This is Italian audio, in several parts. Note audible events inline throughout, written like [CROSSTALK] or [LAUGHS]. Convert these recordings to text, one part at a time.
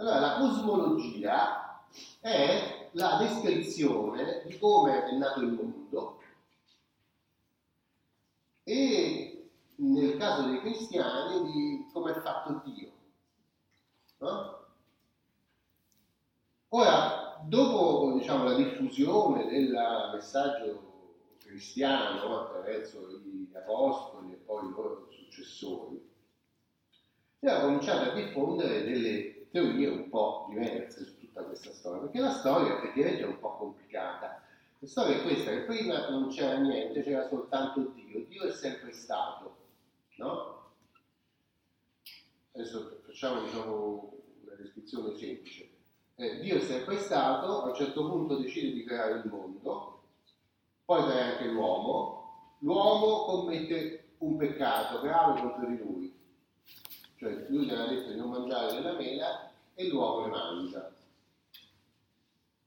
Allora, la cosmologia è la descrizione di come è nato il mondo e nel caso dei cristiani di come è fatto Dio. No? Ora, dopo diciamo, la diffusione del messaggio cristiano attraverso gli apostoli e poi i loro successori, si era cominciato a diffondere delle teorie un po' diverse su tutta questa storia, perché la storia effettivamente è un po' complicata. La storia è questa, che prima non c'era niente, c'era soltanto Dio. Dio è sempre stato, no? Adesso facciamo diciamo, una descrizione semplice eh, Dio è sempre stato, a un certo punto decide di creare il mondo, poi crea anche l'uomo, l'uomo commette un peccato grave contro di lui, cioè lui gli ha detto di non mangiare della mela e l'uomo ne mangia.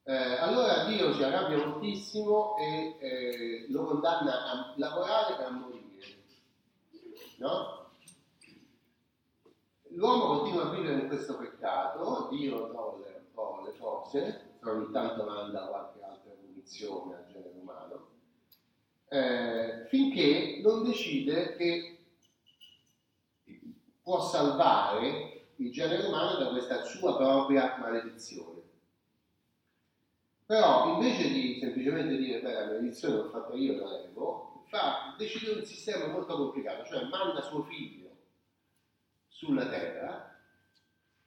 Eh, allora Dio si arrabbia moltissimo e eh, lo condanna a lavorare per morire. No? L'uomo continua a vivere in questo peccato, Dio no, po' le forze, ogni tanto manda qualche altra munizione al genere umano, eh, finché non decide che può salvare il genere umano da questa sua propria maledizione. Però invece di semplicemente dire beh la maledizione l'ho fatta io, la levo, fa, decide un sistema molto complicato, cioè manda suo figlio sulla terra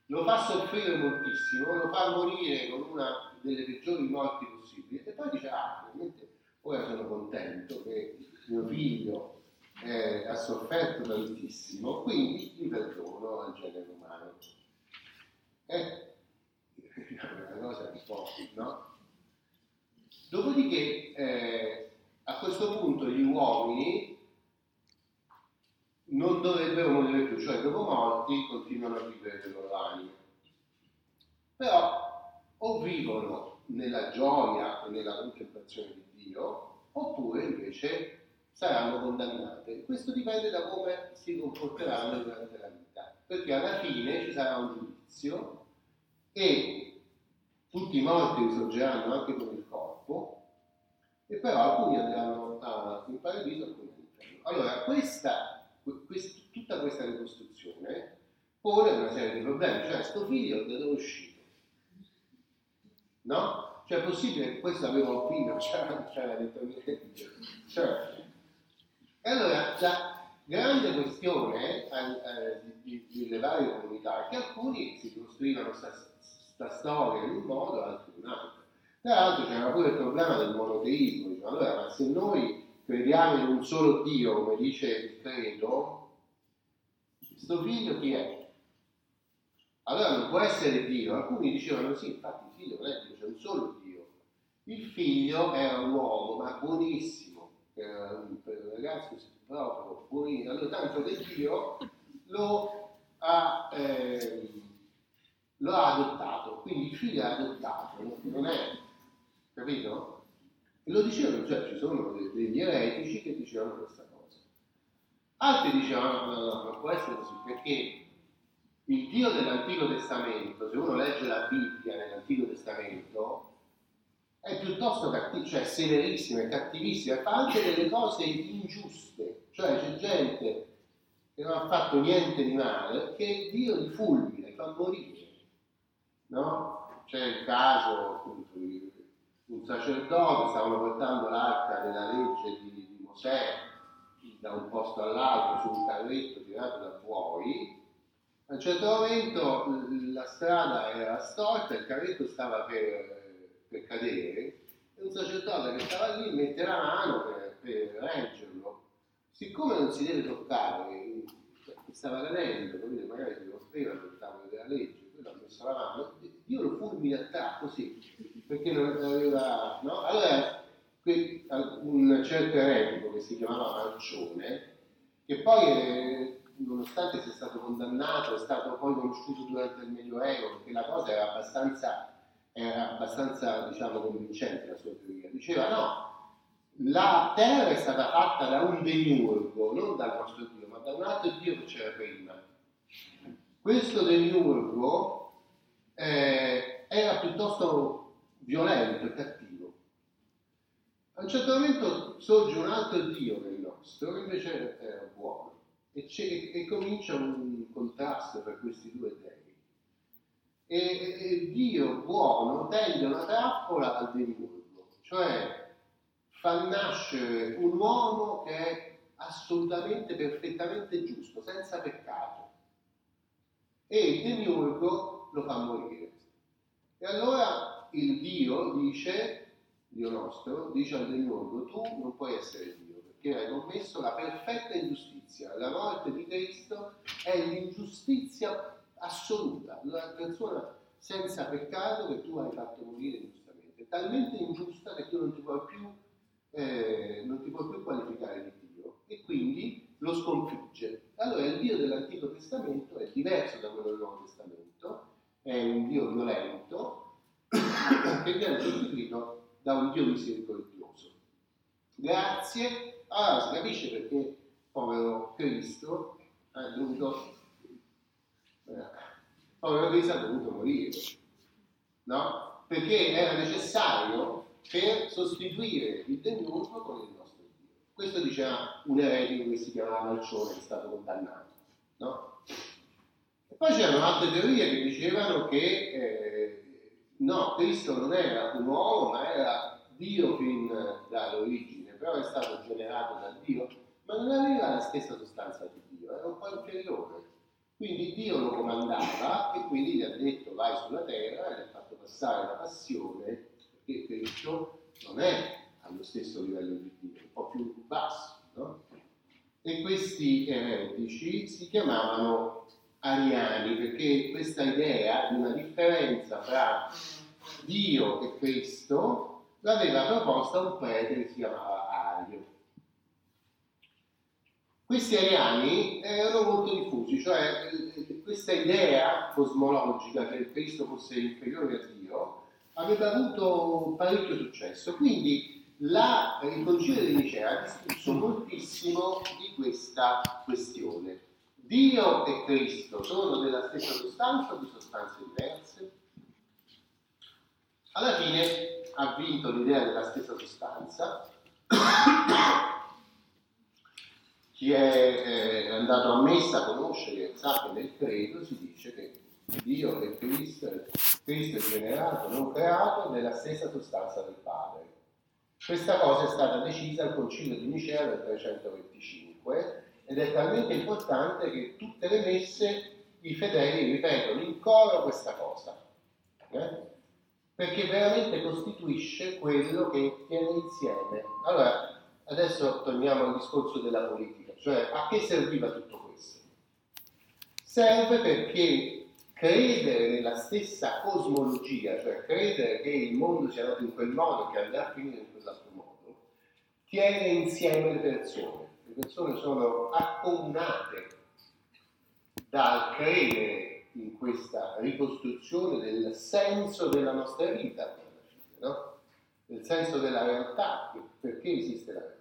lo fa soffrire moltissimo, lo fa morire con una delle peggiori morti possibili e poi dice ah, ovviamente ora sono contento che mio figlio eh, ha sofferto tantissimo, quindi gli perdono al genere umano. Eh, è [LAUGHS] una cosa un po', no? Dopodiché eh, a questo punto gli uomini non dovrebbero morire più, cioè dopo morti continuano a vivere le loro anime. Però o vivono nella gioia e nella contemplazione di Dio, oppure invece saranno condannate. Questo dipende da come si comporteranno durante la vita, perché alla fine ci sarà un giudizio e tutti i morti risorgeranno anche con il corpo, e però alcuni andranno in paradiso, alcuni all'inferno. Allora, questa quest- tutta questa ricostruzione pone una serie di problemi, cioè sto figlio da dove è uscito? No? Cioè è possibile che questo aveva un figlio, c'era, c'era detto niente. Cioè, e allora la grande questione eh, di, di, delle varie comunità è che alcuni si costruivano questa storia in un modo, altri in un altro. Tra l'altro c'era pure il problema del monoteismo, diciamo, allora ma se noi crediamo in un solo Dio, come dice il credo, questo figlio chi è? Allora non può essere Dio. Alcuni dicevano sì, infatti il figlio non è Dio, c'è un solo Dio. Il figlio era un uomo, ma buonissimo, era un, ragazzo proprio buonissimo. Allora tanto che Dio lo ha, eh, lo ha adottato, quindi il figlio è adottato, non è, capito? E lo dicevano, cioè ci sono degli eretici che dicevano questa cosa. Altri dicevano no, no, no, non può essere così, perché il Dio dell'Antico Testamento, se uno legge la Bibbia nell'Antico Testamento, è piuttosto cattivo, cioè cattivissimo, e fa anche delle cose ingiuste, cioè c'è gente che non ha fatto niente di male, che Dio li fulmina, fa morire. No? C'è il caso appunto di un sacerdote, stavano portando l'arca della legge di, di Mosè da un posto all'altro su un carretto tirato da buoi. A un certo momento la strada era storta, il carretto stava per, per cadere e un sacerdote che stava lì mette la mano per, per reggerlo. Siccome non si deve toccare, stava cadendo, capite? magari si offriva il tavolo della legge, quello ha messo la mano, Dio lo fulmina a tra così perché non aveva... No? Allora, un certo eretico che si chiamava Marcione, che poi, eh, nonostante sia stato condannato, è stato poi conosciuto durante il Medioevo, perché la cosa era abbastanza, era abbastanza diciamo, convincente la sua teoria. Diceva no, la terra è stata fatta da un demiurgo, non dal nostro Dio, ma da un altro Dio che c'era prima. Questo demiurgo eh, era piuttosto violento e cattivo. A un certo momento sorge un altro Dio nel nostro, che invece era buono, e, e comincia un contrasto tra questi due dei. E, e, Dio buono tende una trappola al demiurgo, cioè fa nascere un uomo che è assolutamente, perfettamente giusto, senza peccato. E il demiurgo lo fa morire. E allora il Dio dice, Dio nostro, dice al demiurgo, tu non puoi essere Dio, perché hai commesso la perfetta ingiustizia. La morte di Cristo è l'ingiustizia assoluta, una persona senza peccato che tu hai fatto morire ingiustamente. Talmente ingiusta che tu non ti puoi più, eh, non ti puoi più qualificare di Dio. E quindi lo sconfigge. Allora il Dio dell'Antico Testamento è diverso da quello del Nuovo Testamento, è un Dio violento [COUGHS] che viene sostituito da un Dio misericordioso. Grazie, allora si capisce perché povero Cristo è dovuto, povero Cristo ha dovuto morire, no? Perché era necessario per sostituire il demiurgo con il nostro questo diceva un eretico che si chiamava Malcione, che è stato condannato. No? E poi c'erano altre teorie che dicevano che eh, no, Cristo non era un uomo, ma era Dio fin dall'origine, però è stato generato da Dio, ma non aveva la stessa sostanza di Dio, era un po' inferiore. Quindi Dio lo comandava e quindi gli ha detto vai sulla terra gli ha fatto passare la passione, perché Cristo non è allo stesso livello di Dio, un po' più basso. No? E questi eretici si chiamavano ariani perché questa idea di una differenza tra Dio e Cristo l'aveva proposta un prete che si chiamava Ario. Questi ariani erano molto diffusi, cioè questa idea cosmologica che Cristo fosse inferiore a Dio aveva avuto parecchio successo, quindi la, il Concilio di Nicea ha discusso moltissimo di questa questione. Dio e Cristo sono della stessa sostanza o di sostanze diverse? Alla fine ha vinto l'idea della stessa sostanza. Chi è eh, andato a messa conosce che sa che nel credo si dice che Dio e Cristo, Cristo è generato, non creato, nella stessa sostanza del Padre. Questa cosa è stata decisa al Concilio di Nicea del 325 ed è talmente importante che tutte le messe i fedeli ripetono in coro questa cosa, eh? perché veramente costituisce quello che tiene insieme. Allora, adesso torniamo al discorso della politica, cioè a che serviva tutto questo? Serve perché credere nella stessa cosmologia, cioè credere che il mondo sia nato in quel modo, che andrà a finire in quell'altro modo, tiene insieme le persone. Le persone sono accomunate dal credere in questa ricostruzione del senso della nostra vita, no? del senso della realtà, perché esiste la realtà